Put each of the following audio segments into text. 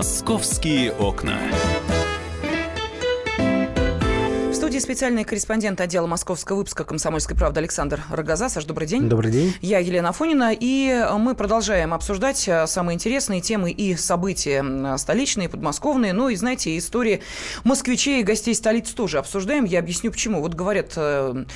Московские окна студии специальный корреспондент отдела московского выпуска «Комсомольской правды» Александр Рогоза. Саш, добрый день. Добрый день. Я Елена Афонина, и мы продолжаем обсуждать э, самые интересные темы и события столичные, подмосковные. Ну и, знаете, истории москвичей и гостей столицы тоже обсуждаем. Я объясню, почему. Вот говорят, э,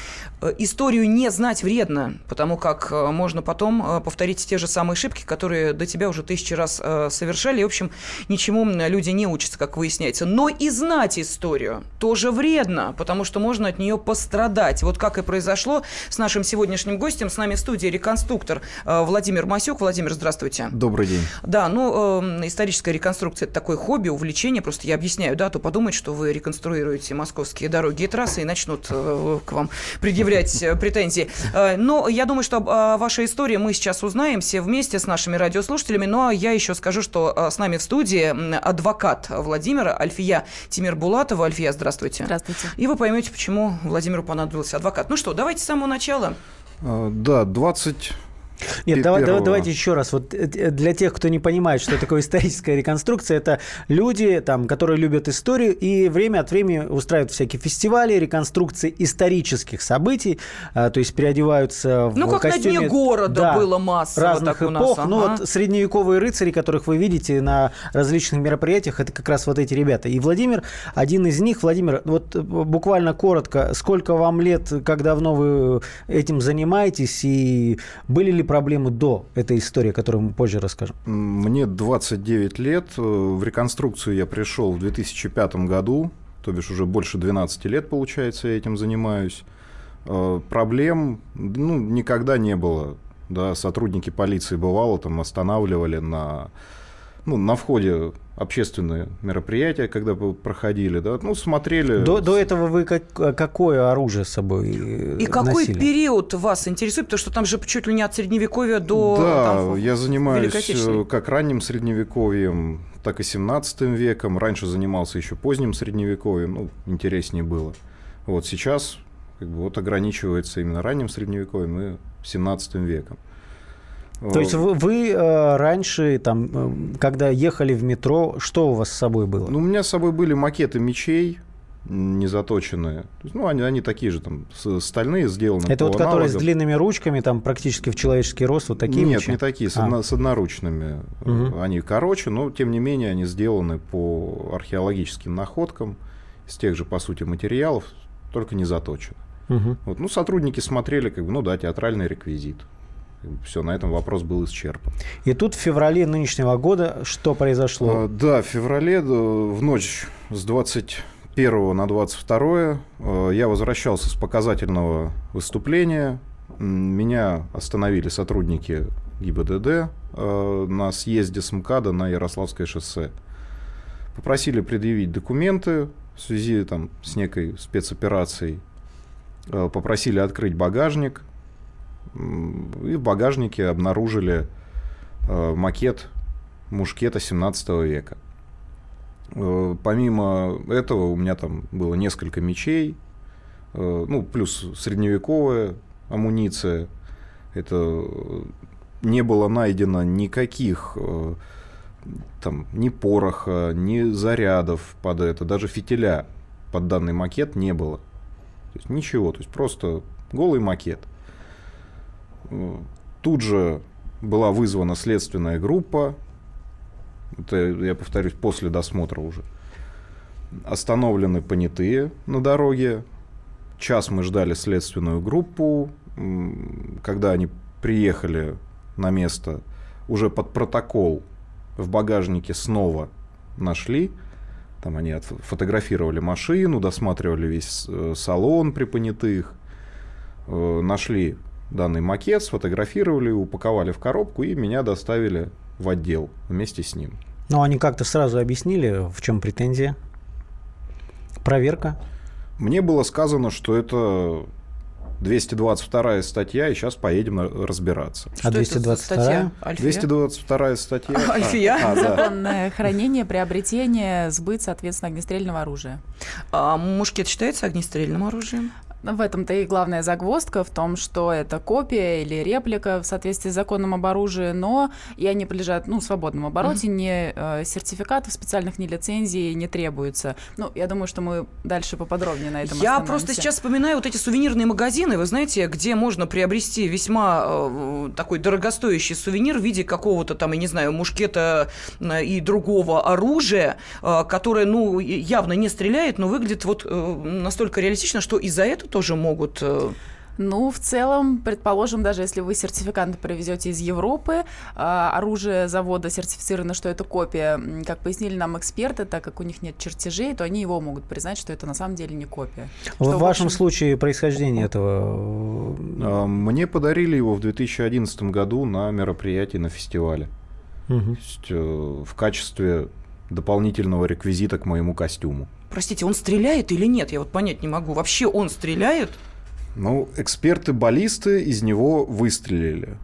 э, историю не знать вредно, потому как можно потом повторить те же самые ошибки, которые до тебя уже тысячи раз совершали. И, в общем, ничему люди не учатся, как выясняется. Но и знать историю тоже вредно, потому что можно от нее пострадать. Вот как и произошло с нашим сегодняшним гостем. С нами в студии реконструктор э, Владимир Масюк. Владимир, здравствуйте. Добрый день. Да, ну, э, историческая реконструкция – это такое хобби, увлечение. Просто я объясняю, да, а то подумать, что вы реконструируете московские дороги и трассы и начнут э, к вам предъявлять претензии. Но я думаю, что ваша история мы сейчас узнаем все вместе с нашими радиослушателями. Ну, а я еще скажу, что с нами в студии адвокат Владимира Альфия Тимирбулатова. Альфия, здравствуйте. Здравствуйте. И вы поймете, почему Владимиру понадобился адвокат. Ну что, давайте с самого начала. А, да, 20 нет, давай, давай, давайте еще раз. Вот э, э, для тех, кто не понимает, что такое историческая реконструкция, это люди, там, которые любят историю и время от времени устраивают всякие фестивали, реконструкции исторических событий, а, то есть переодеваются в Ну, как костюме, на дне города да, было массово разных так эпох. нас, Ну, ага. вот средневековые рыцари, которых вы видите на различных мероприятиях, это как раз вот эти ребята. И Владимир один из них. Владимир, вот буквально коротко, сколько вам лет, как давно вы этим занимаетесь, и были ли проблемы до этой истории, которую мы позже расскажем? Мне 29 лет. В реконструкцию я пришел в 2005 году, то бишь уже больше 12 лет, получается, я этим занимаюсь. Э, проблем ну, никогда не было. Да, сотрудники полиции бывало, там останавливали на, ну, на входе общественные мероприятия, когда бы проходили, да, ну, смотрели. До, до этого вы как, какое оружие с собой э, И какой носили? период вас интересует? Потому что там же чуть ли не от Средневековья до Да, там, я занимаюсь э, как ранним Средневековьем, так и 17 веком. Раньше занимался еще поздним Средневековьем, ну, интереснее было. Вот сейчас как бы, вот ограничивается именно ранним Средневековьем и 17 веком. То есть вы, вы э, раньше, там, э, когда ехали в метро, что у вас с собой было? Ну, у меня с собой были макеты мечей, не заточенные. То есть, ну, они, они такие же, там, с- стальные, сделаны это вот которые с длинными ручками, там практически в человеческий рост, вот такие Нет, мечи? не такие, с, А. одно- с одноручными. Мгм. Они короче, но тем не менее они сделаны по археологическим находкам, из тех же, по сути, материалов, только не заточены. Мгм. Вот, ну, сотрудники смотрели, как бы, ну да, театральный реквизит. Все, на этом вопрос был исчерпан. И тут в феврале нынешнего года что произошло? А, да, в феврале, да, в ночь с 21 на 22 э, я возвращался с показательного выступления. Меня остановили сотрудники ГИБДД э, на съезде с МКАДа на Ярославское шоссе. Попросили предъявить документы в связи там, с некой спецоперацией. Э, Попросили открыть багажник. И в багажнике обнаружили э, макет мушкета 17 века. Э, Помимо этого у меня там было несколько мечей, э, ну, плюс средневековая амуниция. Это не было найдено никаких там ни пороха, ни зарядов под это, даже фитиля под данный макет не было. То есть ничего, то есть просто голый макет. Тут же была вызвана следственная группа. Это, я повторюсь, после досмотра уже. Остановлены понятые на дороге. Час мы ждали следственную группу. Когда они приехали на место, уже под протокол в багажнике снова нашли. Там они фотографировали машину, досматривали весь э, салон при понятых. Э, Нашли данный макет, сфотографировали, упаковали в коробку и меня доставили в отдел вместе с ним. Ну, они как-то сразу объяснили, в чем претензия? Проверка? Мне было сказано, что это 222 статья, и сейчас поедем разбираться. А Что это за 222? статья? Альфия? 222 статья. Альфия? а. Законное хранение, приобретение, сбыт, соответственно, огнестрельного оружия. А мушкет считается огнестрельным оружием? В этом-то и главная загвоздка в том, что это копия или реплика в соответствии с законом об оружии, но и они подлежат ну, свободному обороте, mm-hmm. ни э, сертификатов специальных, ни лицензий не требуется. Ну, я думаю, что мы дальше поподробнее на этом Я просто сейчас вспоминаю вот эти сувенирные магазины, вы знаете, где можно приобрести весьма э, такой дорогостоящий сувенир в виде какого-то там, я не знаю, мушкета э, и другого оружия, э, которое, ну, явно не стреляет, но выглядит вот э, настолько реалистично, что и за это тоже могут э, ну, в целом, предположим, даже если вы сертификант привезете из Европы, а, оружие завода сертифицировано, что это копия, как пояснили нам эксперты, так как у них нет чертежей, то они его могут признать, что это на самом деле не копия. В что, вашем в общем... случае происхождение этого? А, мне подарили его в 2011 году на мероприятии на фестивале. Угу. То есть, э, в качестве дополнительного реквизита к моему костюму. Простите, он стреляет или нет? Я вот понять не могу. Вообще он стреляет? Ну, эксперты-баллисты из него выстрелили.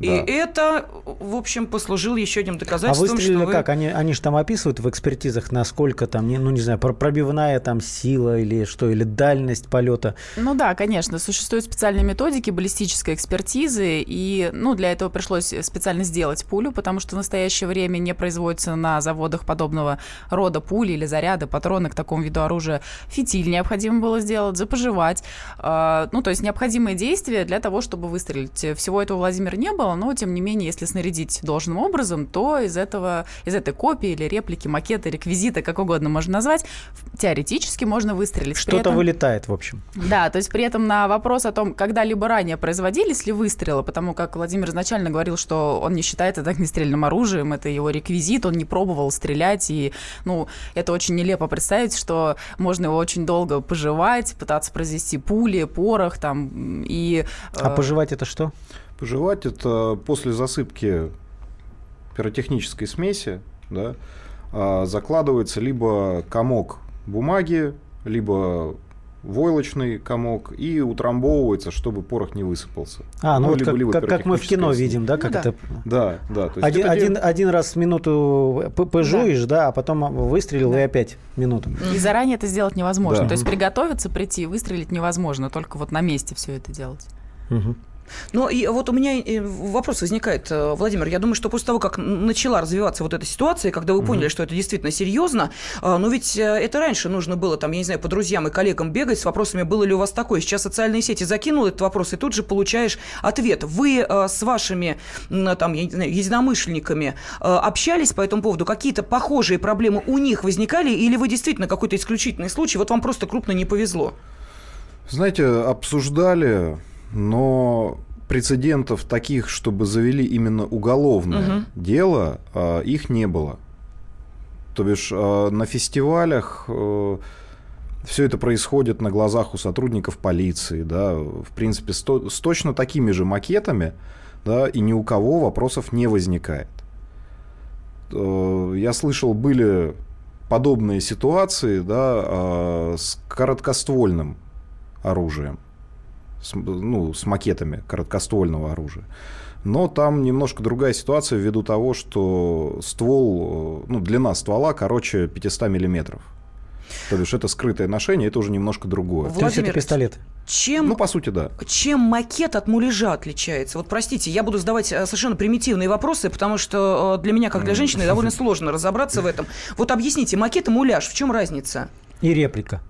И да. это, в общем, послужило еще одним доказательством, а выстрелили что вы... как? Они, они же там описывают в экспертизах, насколько там, ну, не знаю, пробивная там сила или что, или дальность полета. Ну да, конечно, существуют специальные методики баллистической экспертизы, и, ну, для этого пришлось специально сделать пулю, потому что в настоящее время не производится на заводах подобного рода пули или заряда, патроны к такому виду оружия. Фитиль необходимо было сделать, запожевать. Э, ну, то есть необходимые действия для того, чтобы выстрелить. Всего этого Владимир не было, было, но тем не менее, если снарядить должным образом, то из этого, из этой копии или реплики, макета, реквизита, как угодно можно назвать, теоретически можно выстрелить. Что-то этом... вылетает, в общем. Да, то есть при этом на вопрос о том, когда-либо ранее производились ли выстрелы, потому как Владимир изначально говорил, что он не считает это огнестрельным оружием, это его реквизит, он не пробовал стрелять, и, ну, это очень нелепо представить, что можно его очень долго пожевать, пытаться произвести пули, порох, там, и... А э... пожевать это что? Пожевать это после засыпки пиротехнической смеси да, а, закладывается либо комок бумаги, либо войлочный комок и утрамбовывается, чтобы порох не высыпался. А, ну, ну вот либо, как, либо как, как мы в кино смесь. видим, да, как ну, это? Да, да. То есть один, один, один раз в минуту пожуешь, да. да, а потом выстрелил да. и опять минуту. И заранее это сделать невозможно. Да. То есть приготовиться, прийти, выстрелить невозможно, только вот на месте все это делать. Угу. Ну и вот у меня э, вопрос возникает, э, Владимир, я думаю, что после того, как начала развиваться вот эта ситуация, когда вы поняли, mm-hmm. что это действительно серьезно, э, но ведь это раньше нужно было, там, я не знаю, по друзьям и коллегам бегать с вопросами, было ли у вас такое. Сейчас социальные сети закинул этот вопрос, и тут же получаешь ответ. Вы с вашими, там, я не знаю, единомышленниками общались по этому поводу? Какие-то похожие проблемы у них возникали, или вы действительно какой-то исключительный случай, вот вам просто крупно не повезло? Знаете, обсуждали но прецедентов таких, чтобы завели именно уголовное угу. дело, а, их не было. То бишь а, на фестивалях э, все это происходит на глазах у сотрудников полиции, да, в принципе, с, с точно такими же макетами, да, и ни у кого вопросов не возникает. Э, я слышал, были подобные ситуации, да, а, с короткоствольным оружием с, ну, с макетами короткоствольного оружия. Но там немножко другая ситуация ввиду того, что ствол, э, ну, длина ствола короче 500 миллиметров. То есть это скрытое ношение, это уже немножко другое. Владимир, То есть это пистолет? Чем, ну, по сути, да. Чем макет от муляжа отличается? Вот, простите, я буду задавать э, совершенно примитивные вопросы, потому что э, для меня, как для женщины, довольно сложно разобраться в этом. Вот объясните, макет и муляж, в чем разница? И реплика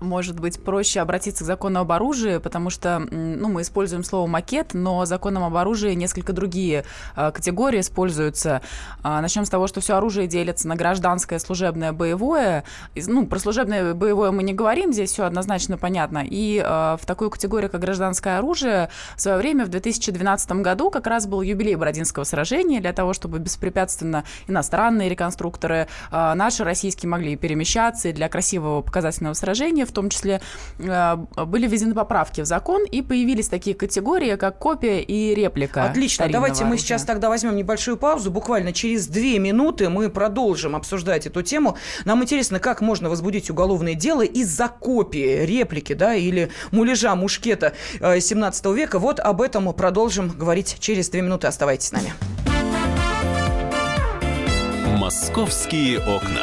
может быть проще обратиться к закону об оружии, потому что ну, мы используем слово макет, но законом об оружии несколько другие э, категории используются. Э, начнем с того, что все оружие делится на гражданское, служебное, боевое. Ну, про служебное боевое мы не говорим, здесь все однозначно понятно. И э, в такую категорию, как гражданское оружие, в свое время, в 2012 году, как раз был юбилей Бородинского сражения для того, чтобы беспрепятственно иностранные реконструкторы, наши российские могли перемещаться и для красивого показательного сражения в том числе э, были введены поправки в закон, и появились такие категории, как копия и реплика. Отлично. Давайте оружия. мы сейчас тогда возьмем небольшую паузу. Буквально через две минуты мы продолжим обсуждать эту тему. Нам интересно, как можно возбудить уголовное дело из-за копии, реплики, да, или муляжа мушкета 17 э, века. Вот об этом мы продолжим говорить через две минуты. Оставайтесь с нами. Московские окна.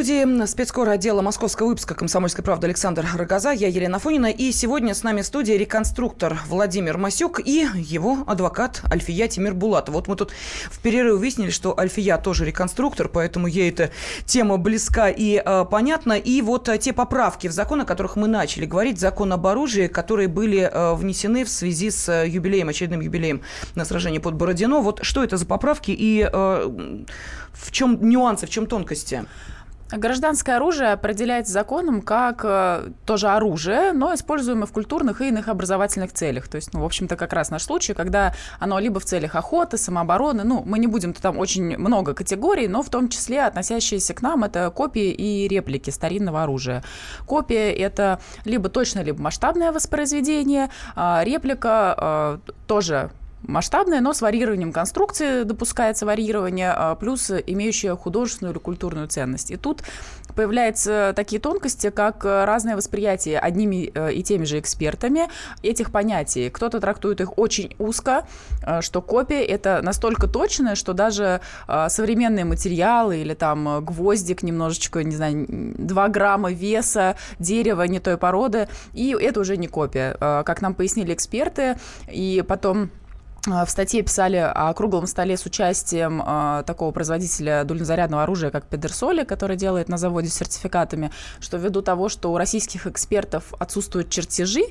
Студии спецкор отдела московского выпуска «Комсомольской правды» Александр Рогоза, я Елена Фонина. И сегодня с нами в студии реконструктор Владимир Масюк и его адвокат Альфия Тимир Булатов. Вот мы тут в перерыве выяснили, что Альфия тоже реконструктор, поэтому ей эта тема близка и э, понятна. И вот э, те поправки в закон, о которых мы начали говорить, закон об оружии, которые были э, внесены в связи с э, юбилеем, очередным юбилеем на сражении под Бородино. Вот что это за поправки и э, в чем нюансы, в чем тонкости? Гражданское оружие определяется законом как э, тоже оружие, но используемое в культурных и иных образовательных целях. То есть, ну, в общем-то, как раз наш случай, когда оно либо в целях охоты, самообороны, ну, мы не будем, там очень много категорий, но в том числе относящиеся к нам, это копии и реплики старинного оружия. Копия — это либо точное, либо масштабное воспроизведение, а реплика э, тоже масштабная, но с варьированием конструкции допускается варьирование, а, плюс имеющая художественную или культурную ценность. И тут появляются такие тонкости, как разное восприятие одними э, и теми же экспертами этих понятий. Кто-то трактует их очень узко, э, что копия это настолько точное, что даже э, современные материалы или там гвоздик немножечко, не знаю, 2 грамма веса, дерева не той породы, и это уже не копия. Как нам пояснили эксперты, и потом а, в статье писали о круглом столе с участием э, такого производителя дульнозарядного оружия, как Педерсоли, который делает на заводе сертификатами, что ввиду того, что у российских экспертов отсутствуют чертежи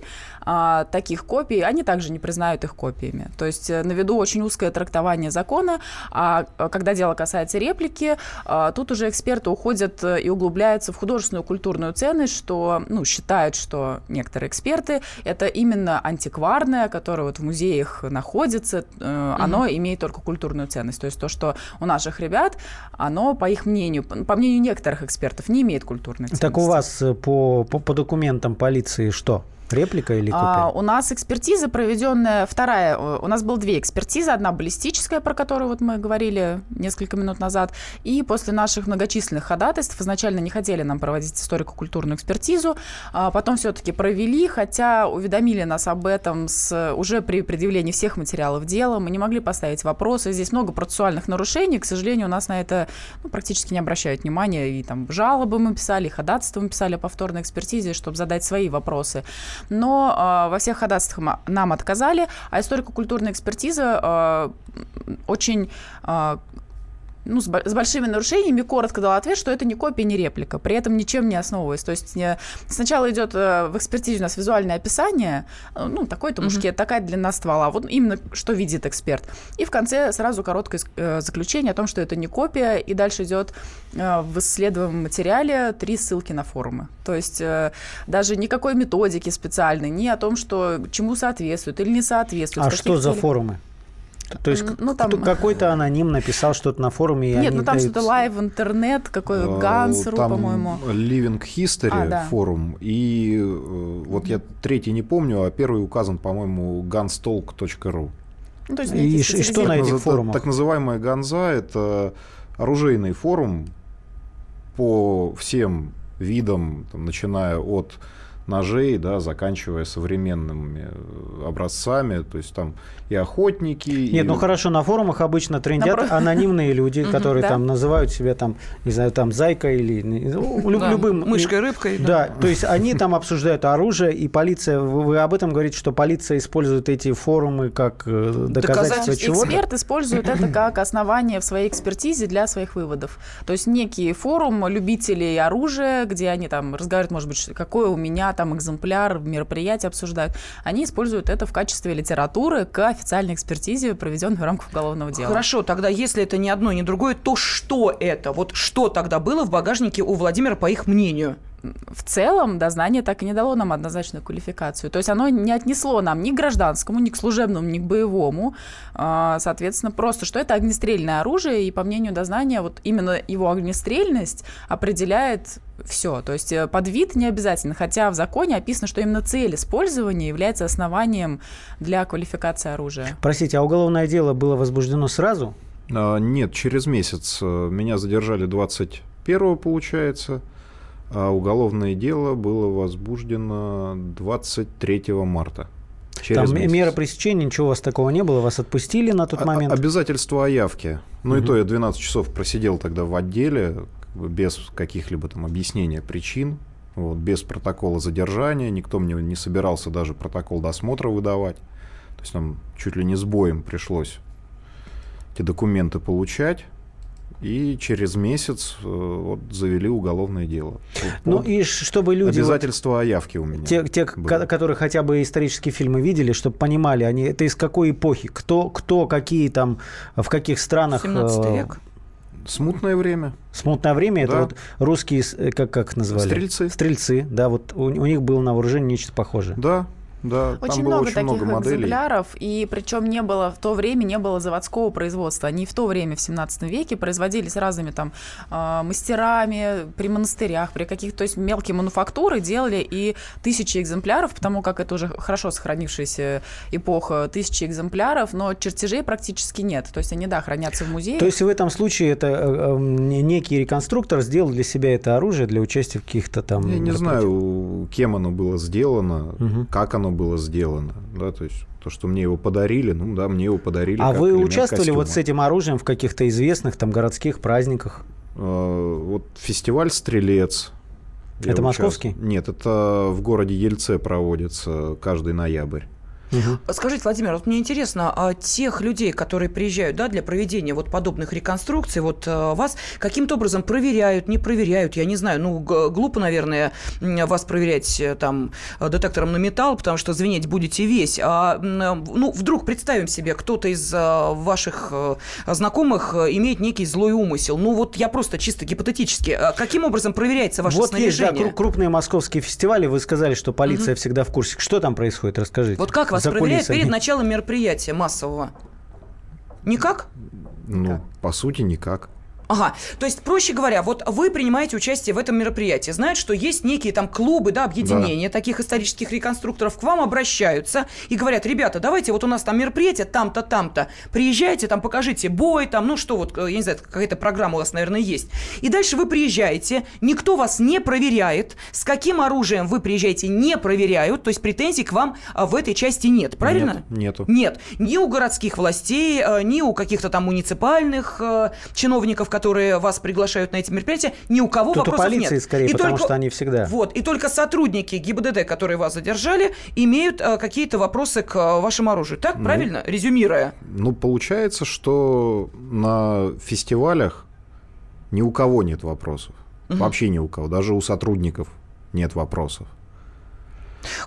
э, таких копий, они также не признают их копиями. То есть э, на виду очень узкое трактование закона, а когда дело касается реплики, э, тут уже эксперты уходят и углубляются в художественную культурную ценность, что ну, считают, что некоторые эксперты это именно антикварное, которое вот в музеях находится, э, оно угу. имеет только культурную ценность. То есть то, что у наших ребят, оно, по их мнению, по мнению некоторых экспертов, не имеет культурной ценности. Так у вас э, по, по, по документам полиции что? Реплика или копия? А, у нас экспертиза проведенная, вторая, у нас было две экспертизы. Одна баллистическая, про которую вот мы говорили несколько минут назад, и после наших многочисленных ходатайств изначально не хотели нам проводить историко-культурную экспертизу, а потом все-таки провели, хотя уведомили нас об этом с, уже при предъявлении всех материалов дела, мы не могли поставить вопросы, здесь много процессуальных нарушений, к сожалению, у нас на это ну, практически не обращают внимания, и там жалобы мы писали, ходатайства мы писали о повторной экспертизе, чтобы задать свои вопросы но э, во всех ходатайствах нам отказали, а историко-культурная экспертиза э, очень э, ну, с, с большими нарушениями коротко дал ответ, что это не копия, не реплика, при этом ничем не основываясь. То есть не, сначала идет э, в экспертизе у нас визуальное описание, э, ну, такой-то мушкет, mm-hmm. такая длина ствола, вот именно что видит эксперт. И в конце сразу короткое э, заключение о том, что это не копия, и дальше идет в исследуемом материале три ссылки на форумы. То есть даже никакой методики специальной, ни о том, что чему соответствует или не соответствует. А что за форумы? То есть ну, там... какой-то аноним написал что-то на форуме, и Нет, ну там дают... что-то live интернет, какой а, Гансру, по-моему. Living History а, да. форум, и э, вот я третий не помню, а первый указан, по-моему, gunstalk.ru. Ну, то есть, и, и что на этих форумах? Так называемая Ганза – это оружейный форум по всем видам, там, начиная от ножей, да, заканчивая современными э, образцами, то есть там и охотники. Нет, и... ну хорошо, на форумах обычно трендят Напротив. анонимные люди, которые там называют себя там, не знаю, там зайкой или ну, любым... Мышкой, рыбкой. Да, то есть они там обсуждают оружие, и полиция, вы об этом говорите, что полиция использует эти форумы как э, доказательство чего-то? Эксперт использует это как основание в своей экспертизе для своих выводов. То есть некий форум любителей оружия, где они там разговаривают, может быть, какое у меня там экземпляр, мероприятия обсуждают, они используют это в качестве литературы к официальной экспертизе, проведенной в рамках уголовного дела. Хорошо, тогда если это ни одно, ни другое, то что это? Вот что тогда было в багажнике у Владимира, по их мнению? В целом дознание так и не дало нам однозначную квалификацию. То есть оно не отнесло нам ни к гражданскому, ни к служебному, ни к боевому. А, соответственно, просто что это огнестрельное оружие, и по мнению дознания, вот именно его огнестрельность определяет все. То есть э, под вид не обязательно, хотя в законе описано, что именно цель использования является основанием для квалификации оружия. Простите, а уголовное дело было возбуждено сразу? А, нет, через месяц. Меня задержали 21 получается. А уголовное дело было возбуждено 23 марта. Через Там месяц. мера пресечения, ничего у вас такого не было? Вас отпустили на тот а, момент? Обязательство о явке. Ну угу. и то я 12 часов просидел тогда в отделе, без каких-либо там объяснения причин, вот, без протокола задержания. Никто мне не собирался даже протокол досмотра выдавать. То есть нам чуть ли не с боем пришлось эти документы получать. И через месяц э, вот, завели уголовное дело. Ну и чтобы люди... Обязательства вот, о явке у меня. Те, те которые хотя бы исторические фильмы видели, чтобы понимали, они это из какой эпохи, кто, кто какие там, в каких странах... 17 э, век. Смутное время. Смутное время да. это вот русские, э, как, как назвали? Стрельцы. Стрельцы, да, вот у, у них было на вооружении нечто похожее. Да, да, очень там много было очень таких много моделей. экземпляров, и причем не было в то время не было заводского производства. Они в то время, в 17 веке, производились разными там э, мастерами при монастырях, при каких-то, то есть мелкие мануфактуры делали и тысячи экземпляров, потому как это уже хорошо сохранившаяся эпоха, тысячи экземпляров, но чертежей практически нет. То есть они, да, хранятся в музее. То есть в этом случае это э, э, некий реконструктор сделал для себя это оружие для участия в каких-то там... Я не знаю, кем оно было сделано, угу. как оно оно было сделано, да, то есть то, что мне его подарили, ну да, мне его подарили. А вы участвовали костюма. вот с этим оружием в каких-то известных там городских праздниках? Э, вот фестиваль «Стрелец». Это московский? Нет, это в городе Ельце проводится каждый ноябрь. Угу. Скажите, Владимир, вот мне интересно, а тех людей, которые приезжают да, для проведения вот подобных реконструкций, вот а, вас каким-то образом проверяют, не проверяют, я не знаю, ну, глупо, наверное, вас проверять э, там детектором на металл, потому что звенеть будете весь. А, ну, вдруг представим себе, кто-то из ваших знакомых имеет некий злой умысел. Ну, вот я просто чисто гипотетически. Каким образом проверяется ваше вот снаряжение? Вот есть, да, крупные московские фестивали, вы сказали, что полиция угу. всегда в курсе. Что там происходит, расскажите. Вот как вас вас проверяют перед началом мероприятия массового? Никак? Ну, по сути, никак. Ага, то есть, проще говоря, вот вы принимаете участие в этом мероприятии, знают, что есть некие там клубы, да, объединения да. таких исторических реконструкторов, к вам обращаются и говорят, ребята, давайте, вот у нас там мероприятие, там-то, там-то, приезжайте, там покажите бой, там, ну что, вот, я не знаю, какая-то программа у вас, наверное, есть. И дальше вы приезжаете, никто вас не проверяет, с каким оружием вы приезжаете, не проверяют, то есть претензий к вам а, в этой части нет, правильно? Нет, нету. Нет, ни у городских властей, а, ни у каких-то там муниципальных а, чиновников, которые вас приглашают на эти мероприятия, ни у кого Тут вопросов у полиции нет. скорее, и потому только, что они всегда. Вот, и только сотрудники ГИБДД, которые вас задержали, имеют а, какие-то вопросы к а, вашему оружию. Так, ну, правильно? Резюмируя. Ну, получается, что на фестивалях ни у кого нет вопросов. Угу. Вообще ни у кого. Даже у сотрудников нет вопросов.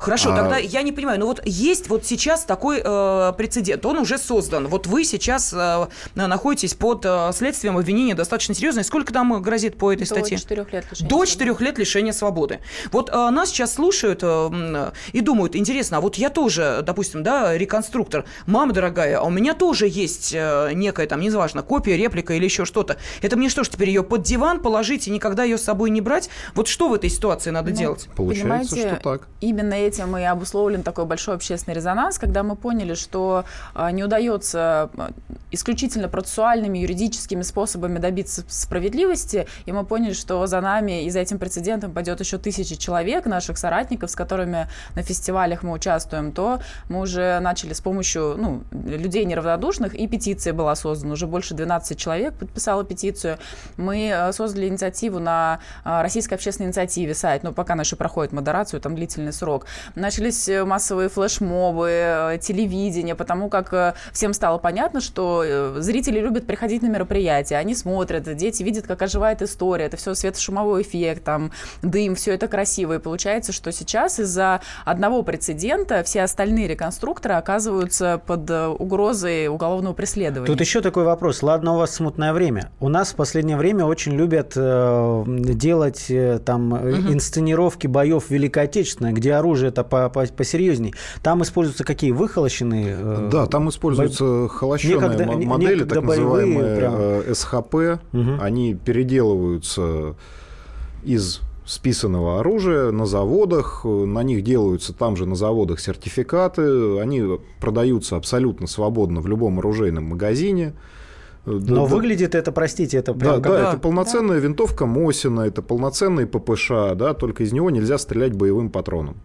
Хорошо, а... тогда я не понимаю, ну вот есть вот сейчас такой э, прецедент, он уже создан. Вот вы сейчас э, находитесь под э, следствием обвинения достаточно серьезное. Сколько там грозит по этой До статье? До 4 лет лишения До 4 лет лишения свободы. Вот э, нас сейчас слушают э, и думают, интересно, а вот я тоже, допустим, да, реконструктор, мама дорогая, а у меня тоже есть э, некая там, неважно, копия, реплика или еще что-то. Это мне что ж теперь ее под диван положить и никогда ее с собой не брать? Вот что в этой ситуации надо ну, делать? Получается, что так. Именно именно этим и обусловлен такой большой общественный резонанс, когда мы поняли, что а, не удается а, исключительно процессуальными юридическими способами добиться справедливости, и мы поняли, что за нами и за этим прецедентом пойдет еще тысячи человек, наших соратников, с которыми на фестивалях мы участвуем, то мы уже начали с помощью ну, людей неравнодушных, и петиция была создана, уже больше 12 человек подписало петицию. Мы а, создали инициативу на Российской общественной инициативе сайт, но пока она проходит модерацию, там длительный срок, срок. Начались массовые флешмобы, телевидение, потому как всем стало понятно, что зрители любят приходить на мероприятия, они смотрят, дети видят, как оживает история, это все светошумовой эффект, там, дым, все это красиво. И получается, что сейчас из-за одного прецедента все остальные реконструкторы оказываются под угрозой уголовного преследования. Тут еще такой вопрос. Ладно, у вас смутное время. У нас в последнее время очень любят э, делать э, там угу. инсценировки боев Великой Отечественной, где оружие это по -по посерьезней. Там используются какие выхолощенные? Э, да, там используются бо... холощенные некогда, модели, некогда так называемые прям... Э, СХП. Угу. Они переделываются из списанного оружия на заводах, на них делаются там же на заводах сертификаты, они продаются абсолютно свободно в любом оружейном магазине. Но да, выглядит это, простите, это прям да, как... да, это полноценная да. винтовка Мосина, это полноценный ППШ, да, только из него нельзя стрелять боевым патроном.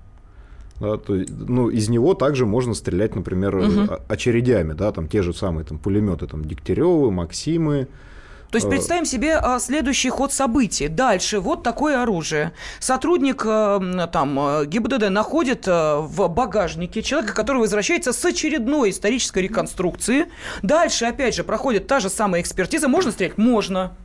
Да, то, ну, из него также можно стрелять, например, угу. очередями, да, там те же самые там, пулеметы, там, Дегтяревы, Максимы, то есть э. представим себе а, следующий ход событий. Дальше вот такое оружие. Сотрудник а, там э, ГИБДД находит в багажнике человека, который возвращается с очередной исторической реконструкции. Дальше, опять же, проходит та же самая экспертиза. Можно стрелять? Можно.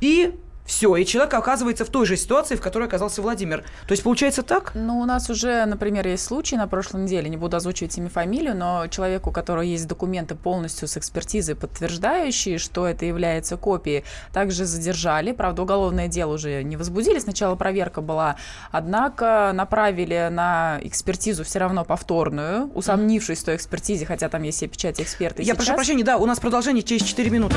И все, и человек оказывается в той же ситуации, в которой оказался Владимир. То есть получается так? Ну, у нас уже, например, есть случай на прошлой неделе, не буду озвучивать имя фамилию, но человеку, у которого есть документы полностью с экспертизой, подтверждающие, что это является копией, также задержали. Правда, уголовное дело уже не возбудили. Сначала проверка была, однако направили на экспертизу все равно повторную, усомнившись в той экспертизе, хотя там есть все печати эксперта. Я сейчас... прошу прощения, да, у нас продолжение через 4 минуты.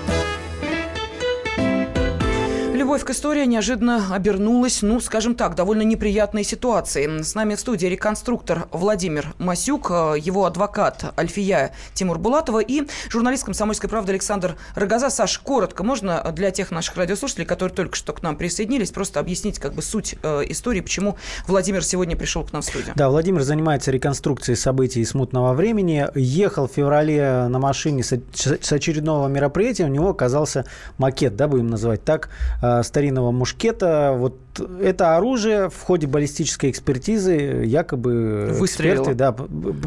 Любовь к истории неожиданно обернулась, ну, скажем так, довольно неприятной ситуацией. С нами в студии реконструктор Владимир Масюк, э, его адвокат Альфия Тимур Булатова и журналист «Комсомольской правды» Александр Рогоза. Саш, коротко, можно для тех наших радиослушателей, которые только что к нам присоединились, просто объяснить как бы суть э, истории, почему Владимир сегодня пришел к нам в студию? Да, Владимир занимается реконструкцией событий смутного времени. Ехал в феврале на машине с очередного мероприятия, у него оказался макет, да, будем называть так, э, старинного мушкета. Вот это оружие в ходе баллистической экспертизы якобы Выстрелило. эксперты да,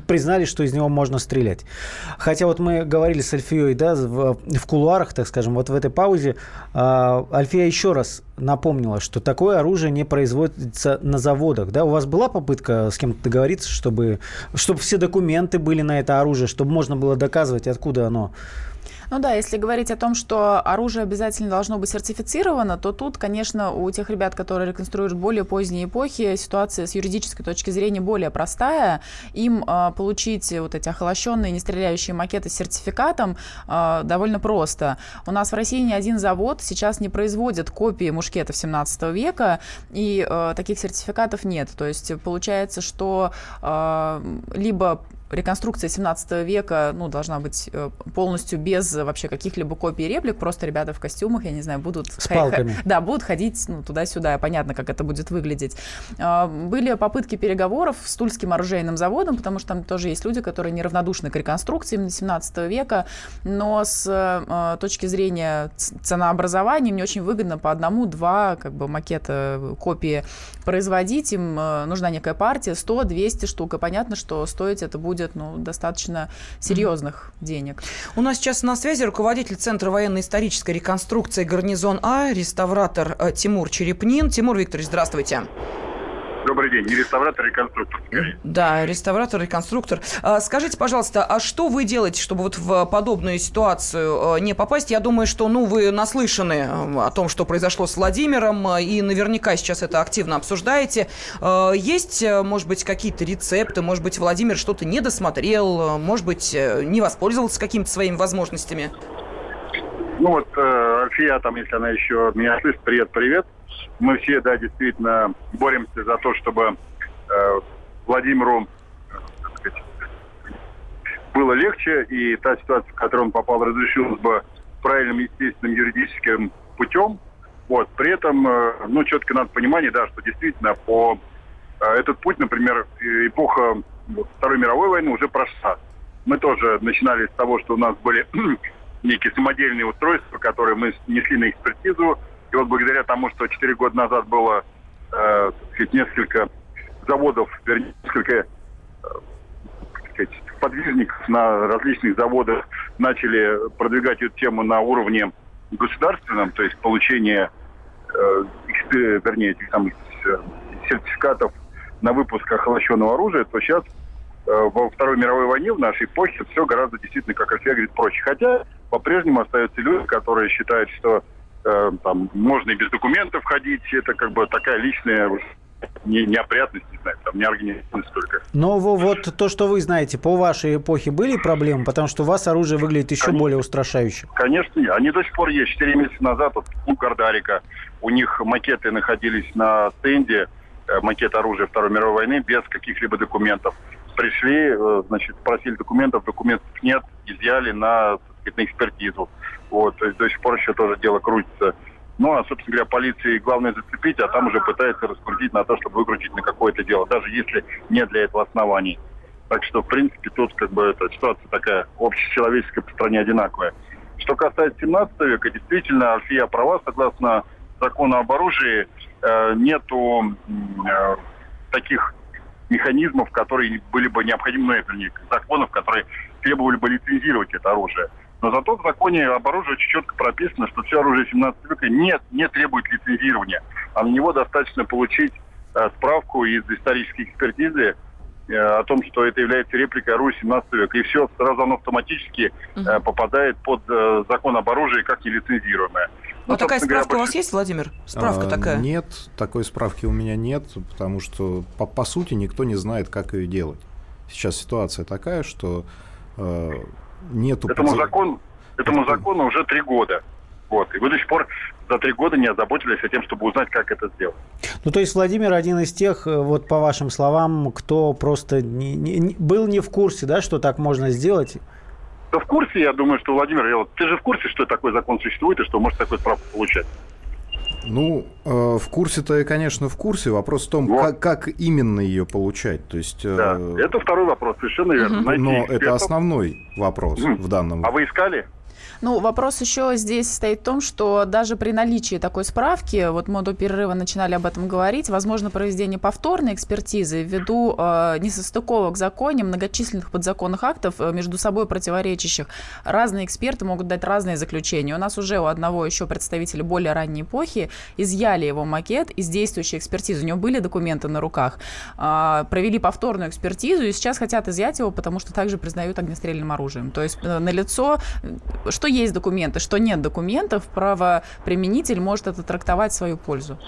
признали, что из него можно стрелять. Хотя вот мы говорили с Альфией да, в, в кулуарах, так скажем, вот в этой паузе, э, Альфия еще раз напомнила, что такое оружие не производится на заводах. Да? У вас была попытка с кем-то договориться, чтобы, чтобы все документы были на это оружие, чтобы можно было доказывать, откуда оно ну да, если говорить о том, что оружие обязательно должно быть сертифицировано, то тут, конечно, у тех ребят, которые реконструируют более поздние эпохи, ситуация с юридической точки зрения более простая. Им э, получить вот эти охолощенные, не стреляющие макеты с сертификатом э, довольно просто. У нас в России ни один завод сейчас не производит копии мушкетов 17 века, и э, таких сертификатов нет. То есть получается, что э, либо реконструкция 17 века ну, должна быть э, полностью без вообще каких-либо копий реплик, просто ребята в костюмах, я не знаю, будут... С палками. Да, будут ходить ну, туда-сюда, понятно, как это будет выглядеть. А, были попытки переговоров с Тульским оружейным заводом, потому что там тоже есть люди, которые неравнодушны к реконструкции именно 17 века, но с э, точки зрения ценообразования мне очень выгодно по одному-два как бы макета копии производить, им э, нужна некая партия, 100-200 штук, и понятно, что стоить это будет будет ну, достаточно серьезных mm-hmm. денег. У нас сейчас на связи руководитель Центра военно-исторической реконструкции «Гарнизон А», реставратор э, Тимур Черепнин. Тимур Викторович, здравствуйте. Добрый день. Не реставратор, а реконструктор. Да, реставратор, реконструктор. А, скажите, пожалуйста, а что вы делаете, чтобы вот в подобную ситуацию э, не попасть? Я думаю, что, ну, вы наслышаны э, о том, что произошло с Владимиром, э, и наверняка сейчас это активно обсуждаете. Есть, может быть, какие-то рецепты? Может быть, Владимир что-то не досмотрел? Может быть, не воспользовался какими-то своими возможностями? Ну вот, Альфия, там, если она еще меня слышит, привет-привет мы все, да, действительно боремся за то, чтобы э, Владимиру сказать, было легче, и та ситуация, в которую он попал, разрешилась бы правильным, естественным юридическим путем. Вот. При этом, э, ну, четко надо понимание, да, что действительно по э, этот путь, например, эпоха Второй мировой войны уже прошла. Мы тоже начинали с того, что у нас были некие самодельные устройства, которые мы несли на экспертизу, и вот благодаря тому, что 4 года назад было э, несколько заводов, вернее, несколько э, сказать, подвижников на различных заводах начали продвигать эту тему на уровне государственном, то есть получение, э, вернее, этих самых э, сертификатов на выпуск охлажденного оружия, то сейчас э, во Второй мировой войне в нашей эпохе все гораздо действительно, как Альфия говорит, проще. Хотя по-прежнему остаются люди, которые считают, что э, там можно и без документов ходить, это как бы такая личная не, неопрятность, не знаю, там неорганизованность только. Но вот то, что вы знаете, по вашей эпохе были проблемы, потому что у вас оружие выглядит еще Конечно. более устрашающе. Конечно. Они до сих пор есть. Четыре месяца назад вот, у Гардарика у них макеты находились на стенде, э, макет оружия Второй мировой войны без каких-либо документов. Пришли, э, значит, просили документов, документов нет, изъяли на, сказать, на экспертизу. Вот, то есть до сих пор еще тоже дело крутится. Ну, а, собственно говоря, полиции главное зацепить, а там уже пытается раскрутить на то, чтобы выкрутить на какое-то дело, даже если нет для этого оснований. Так что, в принципе, тут как бы эта ситуация такая общечеловеческая по стране одинаковая. Что касается 17 века, действительно, Альфия права, согласно закону об оружии, э, нету э, таких механизмов, которые были бы необходимы, ну, не законов, которые требовали бы лицензировать это оружие. Но зато в законе об оружии четко прописано, что все оружие 17 века нет, не требует лицензирования. А на него достаточно получить э, справку из исторической экспертизы э, о том, что это является репликой оружия 17 века. И все, сразу оно автоматически э, попадает под э, закон об оружии как нелицензируемое. Ну, ну такая справка говоря, у вас есть, Владимир? Справка а, такая? Нет, такой справки у меня нет, потому что по, по сути никто не знает, как ее делать. Сейчас ситуация такая, что э, нету... Этому, закон, этому закону уже три года. Вот. И вы до сих пор за три года не озаботились тем, чтобы узнать, как это сделать. Ну, то есть Владимир один из тех, э, вот по вашим словам, кто просто не, не, был не в курсе, да, что так можно сделать? Да в курсе, я думаю, что Владимир, я вот, ты же в курсе, что такой закон существует и что может такой справку получать? Ну, э, в курсе-то конечно, в курсе. Вопрос в том, вот. как, как именно ее получать. То есть, э... да, это второй вопрос, совершенно верно. Найти Но экспертов. это основной вопрос угу. в данном. А вы искали? Ну, вопрос еще здесь стоит в том, что даже при наличии такой справки, вот мы до перерыва начинали об этом говорить, возможно проведение повторной экспертизы ввиду э, несостыковок в законе, многочисленных подзаконных актов, э, между собой противоречащих. Разные эксперты могут дать разные заключения. У нас уже у одного еще представителя более ранней эпохи изъяли его макет из действующей экспертизы. У него были документы на руках. Э, провели повторную экспертизу и сейчас хотят изъять его, потому что также признают огнестрельным оружием. То есть э, на лицо, что есть документы, что нет документов, правоприменитель может это трактовать в свою пользу.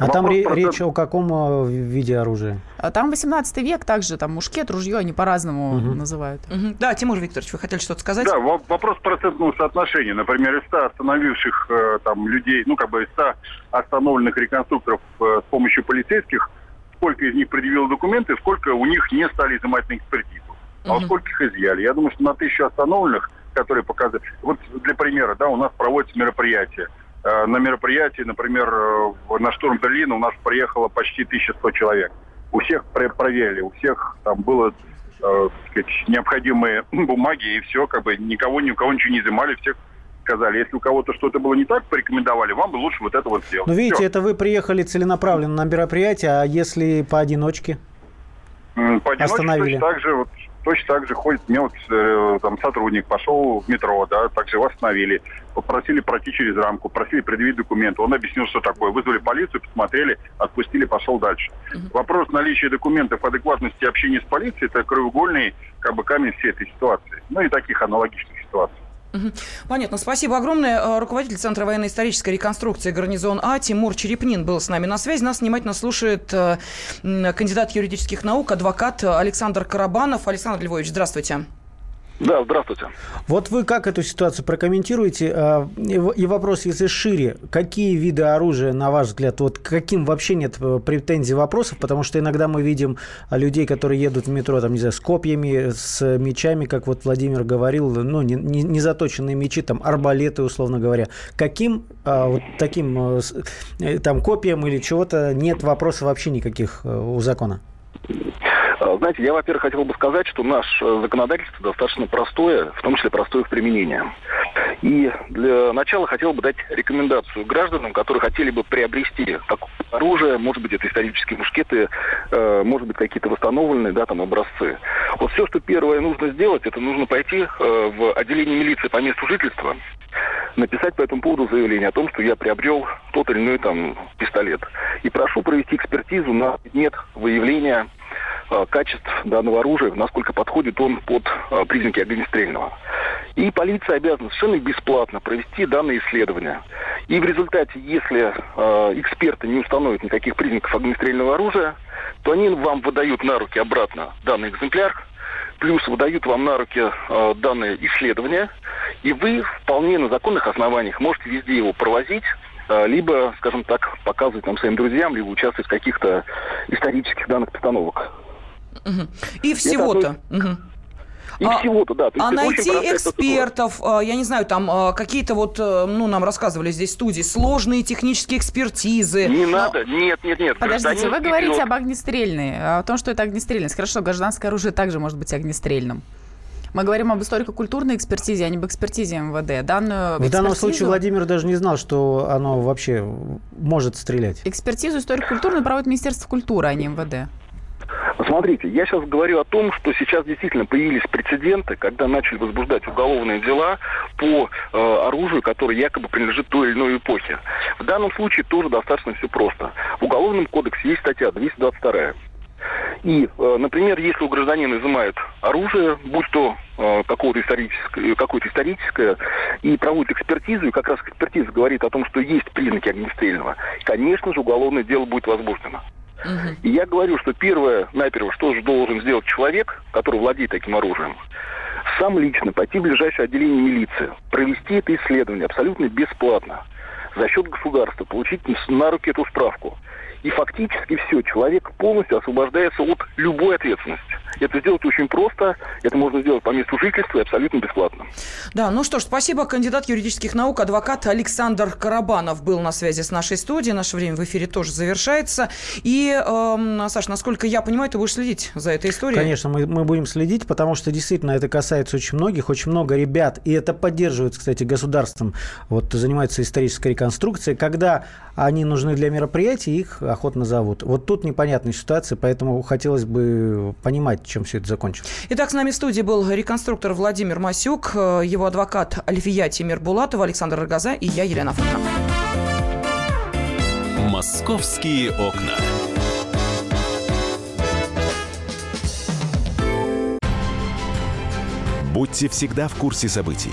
А там ре- речь о каком э, виде оружия? А там 18 век, также там мушкет, ружье, они по-разному угу. называют. Угу. Да, Тимур Викторович, вы хотели что-то сказать? Да, вопрос процентного соотношения. Например, из 100 остановивших э, там людей, ну как бы из 100 остановленных реконструкторов э, с помощью полицейских, сколько из них предъявило документы, сколько у них не стали изымать на экспертизу. А угу. сколько их изъяли? Я думаю, что на тысячу остановленных которые показывают. Вот для примера, да, у нас проводятся мероприятия. Э, на мероприятии, например, э, на штурм Берлина у нас приехало почти 1100 человек. У всех проверили, у всех там было э, сказать, необходимые бумаги, и все, как бы никого, ни у кого ничего не изымали, всех сказали, если у кого-то что-то было не так, порекомендовали, вам бы лучше вот это вот сделать. Ну, видите, все. это вы приехали целенаправленно на мероприятие, а если поодиночке? Поодиночке Остановили. точно так же, вот точно так же ходит, мне вот э, там сотрудник пошел в метро, да, также его остановили, попросили пройти через рамку, просили предъявить документы. Он объяснил, что такое. Вызвали полицию, посмотрели, отпустили, пошел дальше. Uh-huh. Вопрос наличия документов, адекватности общения с полицией, это краеугольный как бы камень всей этой ситуации. Ну и таких аналогичных ситуаций. Понятно. Спасибо огромное. Э, руководитель Центра военно-исторической реконструкции «Гарнизон А» Тимур Черепнин был с нами на связи. Нас внимательно слушает э, кандидат юридических наук, адвокат Александр Карабанов. Александр Львович, здравствуйте. Да, здравствуйте. Вот вы как эту ситуацию прокомментируете? А, и вопрос, если шире, какие виды оружия, на ваш взгляд, вот каким вообще нет э, претензий, вопросов? Потому что иногда мы видим людей, которые едут в метро, там, не знаю, с копьями, с мечами, как вот Владимир говорил, ну, не, не, не заточенные мечи, там, арбалеты, условно говоря. Каким а, вот таким, э, э, там, копьям или чего-то нет вопросов вообще никаких у закона? А, знаете, я, во-первых, хотел бы сказать, что наше э, законодательство достаточно простое, в том числе простое в применении. И для начала хотел бы дать рекомендацию гражданам, которые хотели бы приобрести такое оружие, может быть, это исторические мушкеты, э, может быть, какие-то восстановленные, да, там, образцы. Вот все, что первое нужно сделать, это нужно пойти э, в отделение милиции по месту жительства, написать по этому поводу заявление о том, что я приобрел тот или иной там пистолет. И прошу провести экспертизу на предмет выявления Э, качеств данного оружия, насколько подходит он под э, признаки огнестрельного. И полиция обязана совершенно бесплатно провести данные исследования. И в результате, если э, эксперты не установят никаких признаков огнестрельного оружия, то они вам выдают на руки обратно данный экземпляр, плюс выдают вам на руки э, данные исследования, и вы вполне на законных основаниях можете везде его провозить, э, либо, скажем так, показывать нам своим друзьям, либо участвовать в каких-то исторических данных постановок. Угу. И всего-то. Угу. И а, всего-то, да. а найти экспертов, а, я не знаю, там а, какие-то вот, э, ну, нам рассказывали здесь в студии, сложные технические экспертизы. Не Но... надо, нет, нет, нет. Подождите, вы говорите об огнестрельной, о том, что это огнестрельность. Хорошо, гражданское оружие также может быть огнестрельным. Мы говорим об историко-культурной экспертизе, а не об экспертизе МВД. Данную В данном случае Владимир даже не знал, что оно вообще может стрелять. Экспертизу историко-культурную проводит Министерство культуры, а не МВД. Смотрите, я сейчас говорю о том, что сейчас действительно появились прецеденты, когда начали возбуждать уголовные дела по э, оружию, которое якобы принадлежит той или иной эпохе. В данном случае тоже достаточно все просто. В Уголовном кодексе есть статья 222. И, э, например, если у гражданина изымают оружие, будь то э, какое-то историческое, какое историческое, и проводят экспертизу, и как раз экспертиза говорит о том, что есть признаки огнестрельного, конечно же, уголовное дело будет возбуждено. И я говорю, что первое, наперво, что же должен сделать человек, который владеет таким оружием, сам лично пойти в ближайшее отделение милиции, провести это исследование абсолютно бесплатно, за счет государства, получить на руки эту справку. И фактически все, человек полностью освобождается от любой ответственности. Это сделать очень просто, это можно сделать по месту жительства и абсолютно бесплатно. Да, ну что ж, спасибо. Кандидат юридических наук, адвокат Александр Карабанов был на связи с нашей студией. Наше время в эфире тоже завершается. И, э, Саш, насколько я понимаю, ты будешь следить за этой историей? Конечно, мы, мы будем следить, потому что действительно это касается очень многих, очень много ребят, и это поддерживается, кстати, государством, вот занимается исторической реконструкцией, когда они нужны для мероприятий, их охотно зовут. Вот тут непонятная ситуация, поэтому хотелось бы понимать, чем все это закончится. Итак, с нами в студии был реконструктор Владимир Масюк, э, его адвокат Альфия Тимир Булатова, Александр Рогоза и я, Елена Фонтова. «Московские окна». Будьте всегда в курсе событий.